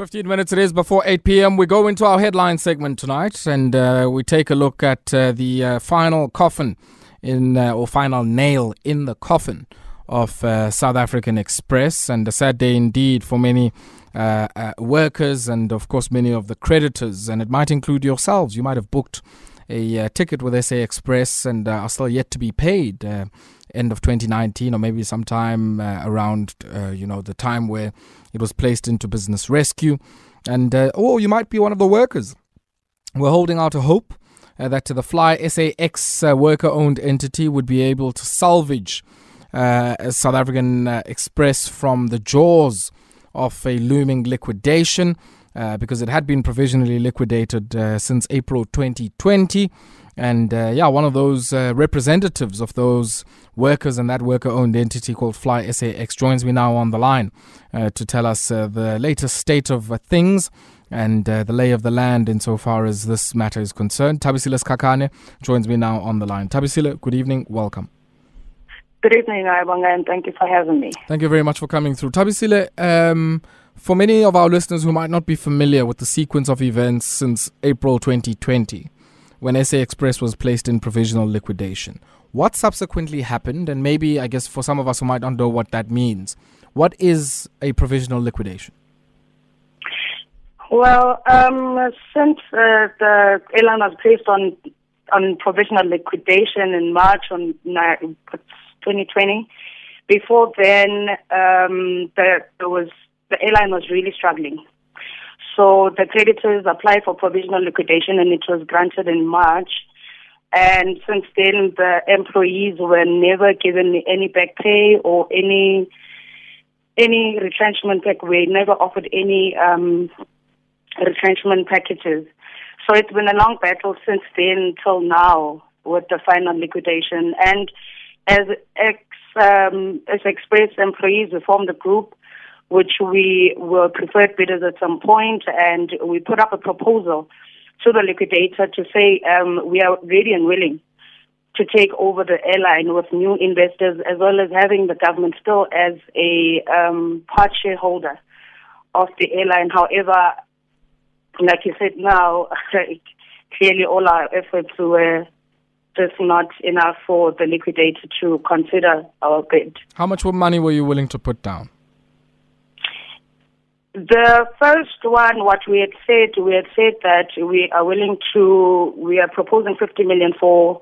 15 minutes it is before 8 p.m. We go into our headline segment tonight and uh, we take a look at uh, the uh, final coffin in, uh, or final nail in the coffin of uh, South African Express. And a sad day indeed for many uh, workers and, of course, many of the creditors. And it might include yourselves. You might have booked a ticket with SA Express and are still yet to be paid end of 2019 or maybe sometime uh, around uh, you know the time where it was placed into business rescue. And uh, or you might be one of the workers. We're holding out a hope uh, that the Fly SAX uh, worker owned entity would be able to salvage uh, south african express from the jaws of a looming liquidation because it had been provisionally liquidated since april 2020 and uh, yeah, one of those uh, representatives of those workers and that worker owned entity called Fly SAX joins me now on the line uh, to tell us uh, the latest state of uh, things and uh, the lay of the land insofar as this matter is concerned. Thabisile Sikhakhane joins me now on the line. Thabisile, good evening. Welcome. Good evening, Ayabonga, and thank you for having me. Thank you very much for coming through. Thabisile, um, for many of our listeners who might not be familiar with the sequence of events since April 2020, when SA Express was placed in provisional liquidation. What subsequently happened, and maybe I guess for some of us who might not know what that means, what is a provisional liquidation? Well, um, since uh, the airline was placed on on provisional liquidation in March on 2020, before then um, the, there was the airline was really struggling. So the creditors applied for provisional liquidation and it was granted in March. And since then, the employees were never given any back pay or any any retrenchment pack. We never offered any um, retrenchment packages. So it's been a long battle since then till now with the final liquidation. And as ex um, SA Express employees, we formed a group which we were preferred bidders at some point, and we put up a proposal to the liquidator to say um, we are ready and willing to take over the airline with new investors, as well as having the government still as a um, part shareholder of the airline. However, like you said now, clearly all our efforts were just not enough for the liquidator to consider our bid. How much money were you willing to put down? The first one, what we had said, we had said that we are willing to, we are proposing 50 million for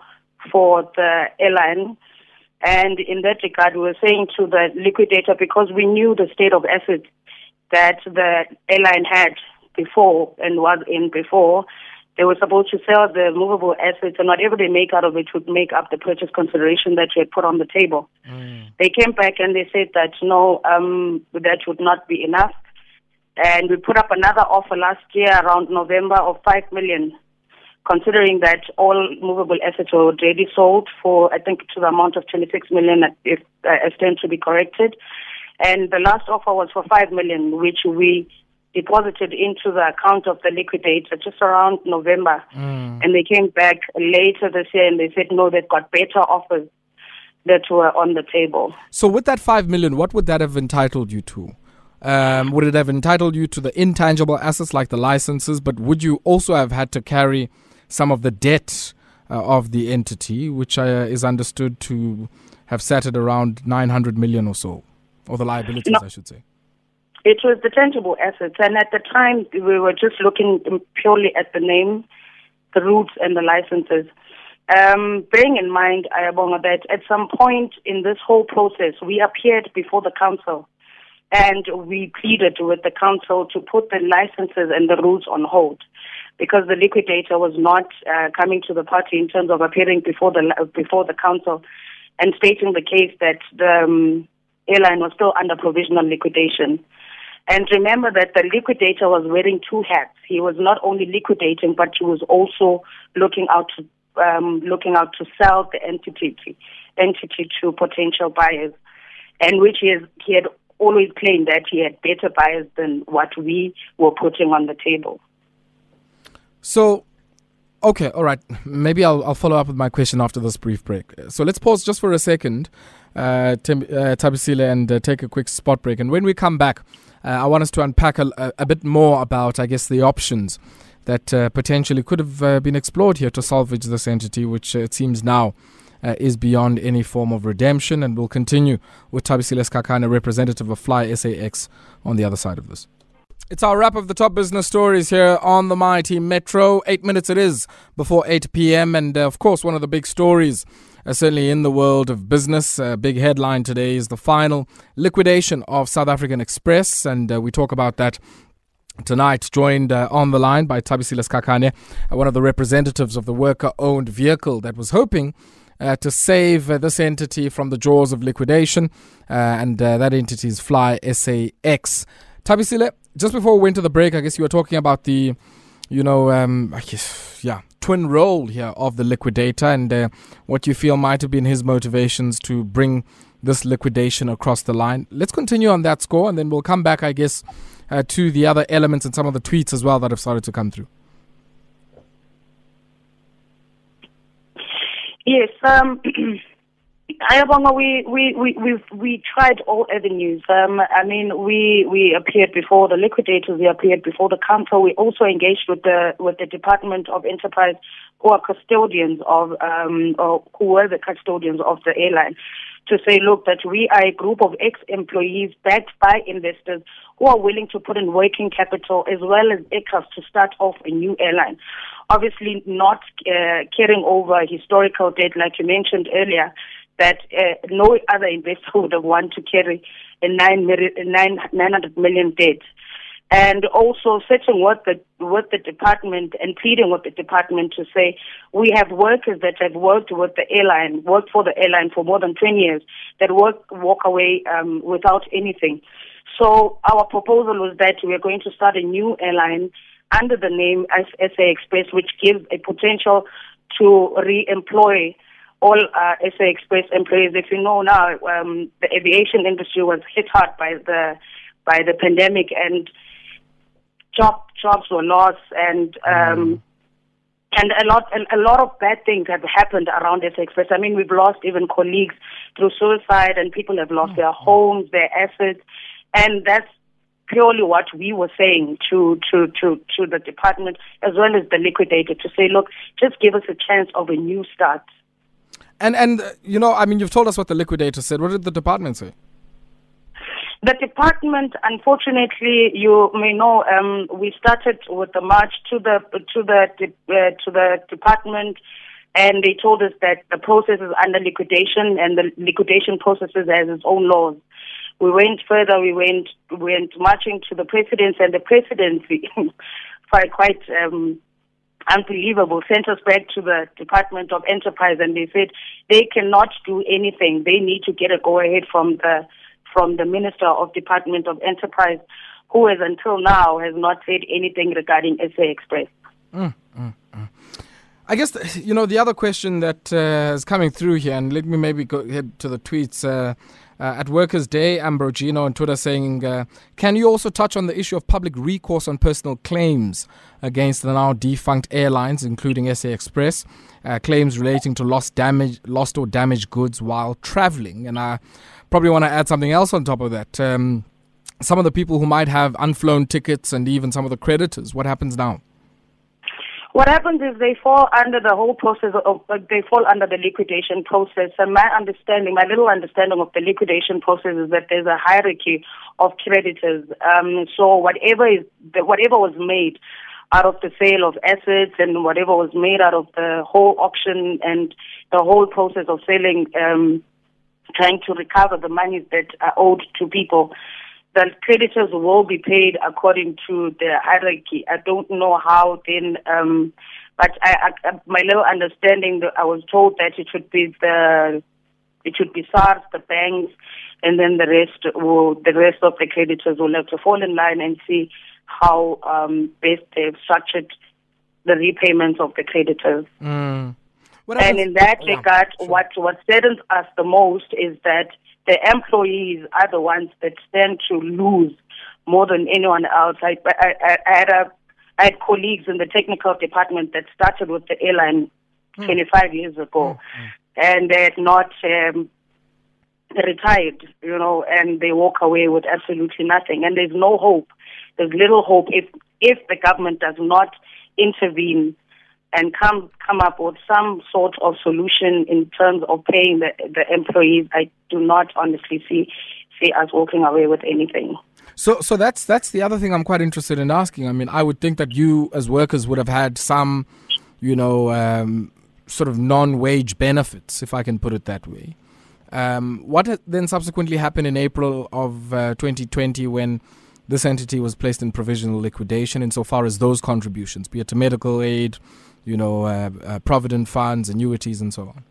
for the airline. And in that regard, we were saying to the liquidator, because we knew the state of assets that the airline had before and was in before, they were supposed to sell the movable assets and whatever they make out of it would make up the purchase consideration that we had put on the table. Mm. They came back and they said that no, um, that would not be enough and we put up another offer last year around November of 5 million, considering that all movable assets were already sold for, I think, to the amount of 26 million, if uh, I stand to be corrected. And the last offer was for 5 million, which we deposited into the account of the liquidator just around November. Mm. And they came back later this year and they said, no, they've got better offers that were on the table. So with that 5 million, what would that have entitled you to? Um, would it have entitled you to the intangible assets like the licenses, but would you also have had to carry some of the debt uh, of the entity, which uh, is understood to have sat at around 900 million or so, or the liabilities, no. I should say? It was the tangible assets, and at the time we were just looking purely at the name, the routes, and the licenses. Um, bearing in mind, Ayabonga, that at some point in this whole process, we appeared before the council and we pleaded with the council to put the licenses and the routes on hold because the liquidator was not uh, coming to the party in terms of appearing before the before the council and stating the case that the um, airline was still under provisional liquidation. And remember that the liquidator was wearing two hats. He was not only liquidating, but he was also looking out to um, looking out to sell the entity entity to potential buyers, and which has, he had always claimed that he had better buyers than what we were putting on the table. So, okay, all right. Maybe I'll, I'll follow up with my question after this brief break. So let's pause just for a second, uh, Tim, uh, Thabisile, and uh, take a quick spot break. And when we come back, Uh, I want us to unpack a, a, a, bit more about, I guess, the options that uh, potentially could have uh, been explored here to salvage this entity, which uh, it seems now uh, is beyond any form of redemption. And we'll continue with Thabisile Sikhakhane, representative of Fly SAX, on the other side of this. It's our wrap of the top business stories here on the Mighty Metro. Eight minutes it is before 8 p.m. And uh, of course, one of the big stories, uh, certainly in the world of business, a uh, big headline today is the final liquidation of South African Express. And uh, we talk about that tonight, joined uh, on the line by Thabisile Sikhakhane, uh, one of the representatives of the worker owned vehicle that was hoping. Uh, to save uh, this entity from the jaws of liquidation, uh, and that entity is Fly SAX. Thabisile, just before we went to the break, I guess you were talking about the, you know, um, I guess, yeah, twin role here of the liquidator and uh, what you feel might have been his motivations to bring this liquidation across the line. Let's continue on that score and then we'll come back, I guess, uh, to the other elements and some of the tweets as well that have started to come through. Yes. Um, Ayabonga, we, we, we, we, we tried all avenues. Um, I mean, we, we appeared before the liquidators, we appeared before the council. We also engaged with the, with the Department of Enterprise, who are custodians of, um, or who were the custodians of the airline, to say, look, that we are a group of ex-employees backed by investors who are willing to put in working capital as well as aircraft to start off a new airline. Obviously, not uh, carrying over historical debt, like you mentioned earlier that uh, no other investor would have wanted to carry a nine nine, 900 million debt. And also searching with the, with the department and pleading with the department to say, we have workers that have worked with the airline, worked for the airline for more than 20 years, that work, walk away um, without anything. So our proposal was that we are going to start a new airline under the name SA Express, which gives a potential to re-employ all uh, SA Express employees. If you know now, um, the aviation industry was hit hard by the by the pandemic, and job jobs were lost, and um, mm. and a lot a, a lot of bad things have happened around SA Express. I mean, we've lost even colleagues through suicide, and people have lost mm. their homes, their assets, and that's purely what we were saying to, to, to, to the department as well as the liquidator to say, look, just give us a chance of a new start. And and uh, you know, I mean, you've told us what the liquidator said. What did the department say? The department, unfortunately, you may know, um, we started with the march to the to the uh, to the department, and they told us that the process is under liquidation, and the liquidation process has its own laws. We went further. We went we went marching to the presidency, and the presidency, quite quite um, unbelievable, sent us back to the Department of Enterprise and they said they cannot do anything. They need to get a go ahead from the from the Minister of Department of Enterprise, who has until now has not said anything regarding SA Express. Mm, mm, mm. I guess you know the other question that uh, is coming through here, and let me maybe go ahead to the tweets. Uh, at Workers' Day, Ambrogino on Twitter saying, uh, Can you also touch on the issue of public recourse on personal claims against the now defunct airlines, including SA Express, uh, claims relating to lost, damage, lost or damaged goods while traveling? And I probably want to add something else on top of that. Um, some of the people who might have unflown tickets and even some of the creditors, what happens now? What happens is they fall under the whole process of, they fall under the liquidation process. And my understanding, my little understanding of the liquidation process is that there's a hierarchy of creditors. Um, so whatever is, whatever was made out of the sale of assets and whatever was made out of the whole auction and the whole process of selling, um, trying to recover the monies that are owed to people the creditors will be paid according to the hierarchy. I don't know how then, um, but I, I, my little understanding, I was told that it should be the, it should be SARS, the banks, and then the rest will, the rest of the creditors will have to fall in line and see how um, best they've structured the repayments of the creditors. Mm. And in that yeah, regard, sure. what what saddens us the most is that the employees are the ones that stand to lose more than anyone else. I, I, I, had, a, I had colleagues in the technical department that started with the airline mm. 25 years ago, mm. and they had not, um, retired, you know, and they walk away with absolutely nothing. And there's no hope. There's little hope if if the government does not intervene and come come up with some sort of solution in terms of paying the the employees. I do not honestly see see us walking away with anything. So, so that's that's the other thing I'm quite interested in asking. I mean, I would think that you, as workers, would have had some, you know, um, sort of non-wage benefits, if I can put it that way. Um, what then subsequently happened in April of uh, 2020 when this entity was placed in provisional liquidation, insofar as those contributions, be it to medical aid, you know, uh, uh, provident funds, annuities, and so on.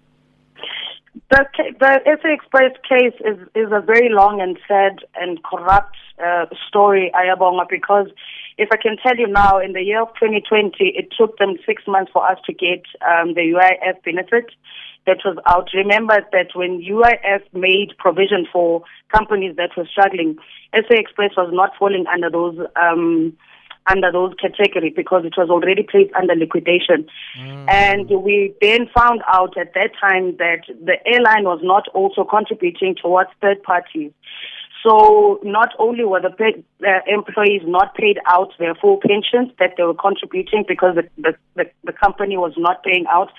The, the SA Express case is, is a very long and sad and corrupt uh, story, Ayabonga, because if I can tell you now, in the year of 2020, it took them six months for us to get um, the UIF benefit that was out. Remember that when UIF made provision for companies that were struggling, SA Express was not falling under those um, under those category because it was already placed under liquidation. Mm. And we then found out at that time that the airline was not also contributing towards third parties. So not only were the paid, uh, employees not paid out their full pensions that they were contributing because the, the, the, the company was not paying out,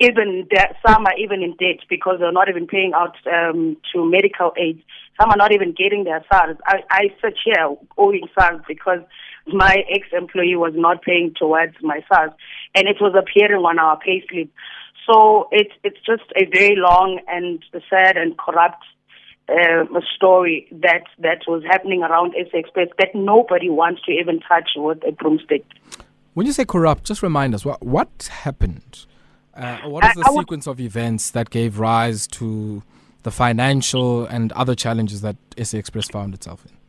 even de- some are even in debt because they're not even paying out um, to medical aid. Some are not even getting their SARS. I, I sit here owing SARS because my ex-employee was not paying towards my SARS, and it was appearing on our payslip. So it's it's just a very long and sad and corrupt uh, story that that was happening around SA Express that nobody wants to even touch with a broomstick. When you say corrupt, just remind us what what happened. Uh, what is the I, I sequence of events that gave rise to the financial and other challenges that SA Express found itself in?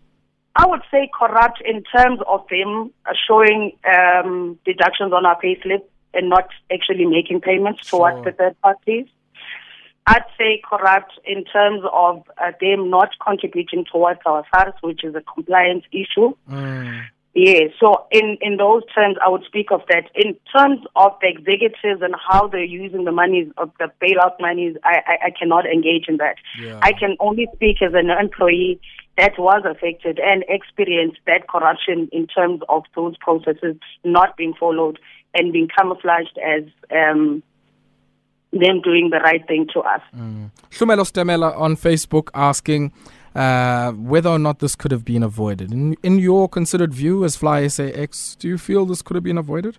I would say corrupt in terms of them showing um, deductions on our payslip and not actually making payments towards sure. the third parties. I'd say corrupt in terms of uh, them not contributing towards our SARS, which is a compliance issue. Mm. Yeah, so in, in those terms, I would speak of that. In terms of the executives and how they're using the monies of the bailout monies, I, I, I cannot engage in that. Yeah. I can only speak as an employee that was affected and experienced that corruption in terms of those processes not being followed and being camouflaged as um, them doing the right thing to us. Mm. Shumelo Stemela on Facebook asking uh, whether or not this could have been avoided. In, in your considered view as Fly SAX, do you feel this could have been avoided?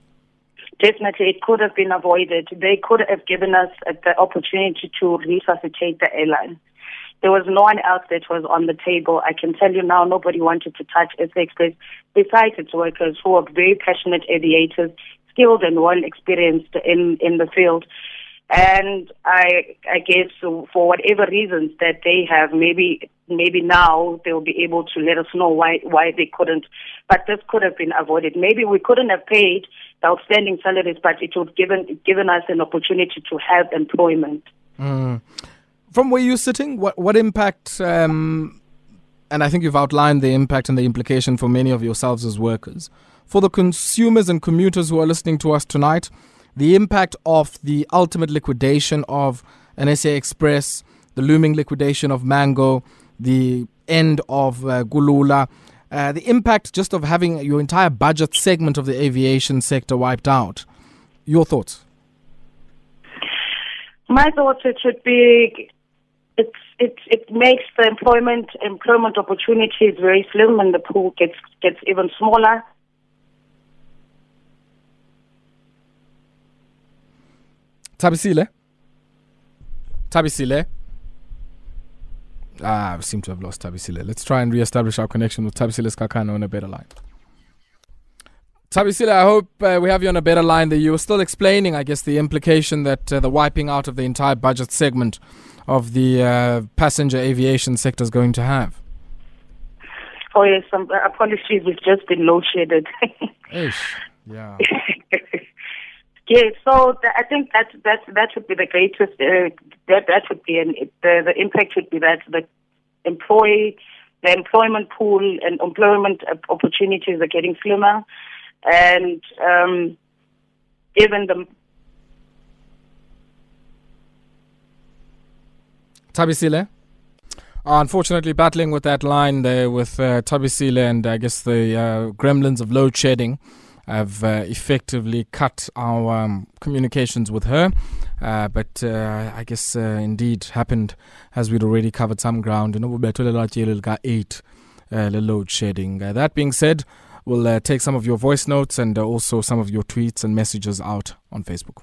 Definitely, it could have been avoided. They could have given us the opportunity to resuscitate the airline. There was no one else that was on the table. I can tell you now, nobody wanted to touch SA Express besides its workers who are very passionate aviators, skilled and well experienced in, in the field. And I, I guess for whatever reasons that they have, maybe, maybe now they'll be able to let us know why, why they couldn't. But this could have been avoided. Maybe we couldn't have paid the outstanding salaries, but it would given, given us an opportunity to have employment. Mm. From where you're sitting, what, what impact, um, and I think you've outlined the impact and the implication for many of yourselves as workers, for the consumers and commuters who are listening to us tonight, the impact of the ultimate liquidation of an SA Express, the looming liquidation of Mango, the end of uh, Kulula, uh, the impact just of having your entire budget segment of the aviation sector wiped out. Your thoughts? My thoughts it should be it it it makes the employment employment opportunities very slim and the pool gets gets even smaller. Thabisile. Thabisile. Ah, I seem to have lost Thabisile. Let's try and re-establish our connection with Thabisile Sikhakhane on a better line. Thabisile, I hope uh, we have you on a better line. That you were still explaining, I guess, the implication that uh, the wiping out of the entire budget segment of the uh, passenger aviation sector is going to have. Oh yes, um, apologies. We've just been low shaded. Ish. Yeah. Yeah, so th- I think that that that would be the greatest. Uh, that that would be an, the the impact would be that the employee, the employment pool and employment opportunities are getting slimmer, and um, even the Thabisile. Unfortunately, battling with that line there with uh, Thabisile and I guess the uh, gremlins of load shedding have uh, effectively cut our um, communications with her. Uh, but uh, I guess uh, indeed happened as we'd already covered some ground. Eight uh, load shedding. Uh, that being said, we'll uh, take some of your voice notes and uh, also some of your tweets and messages out on Facebook.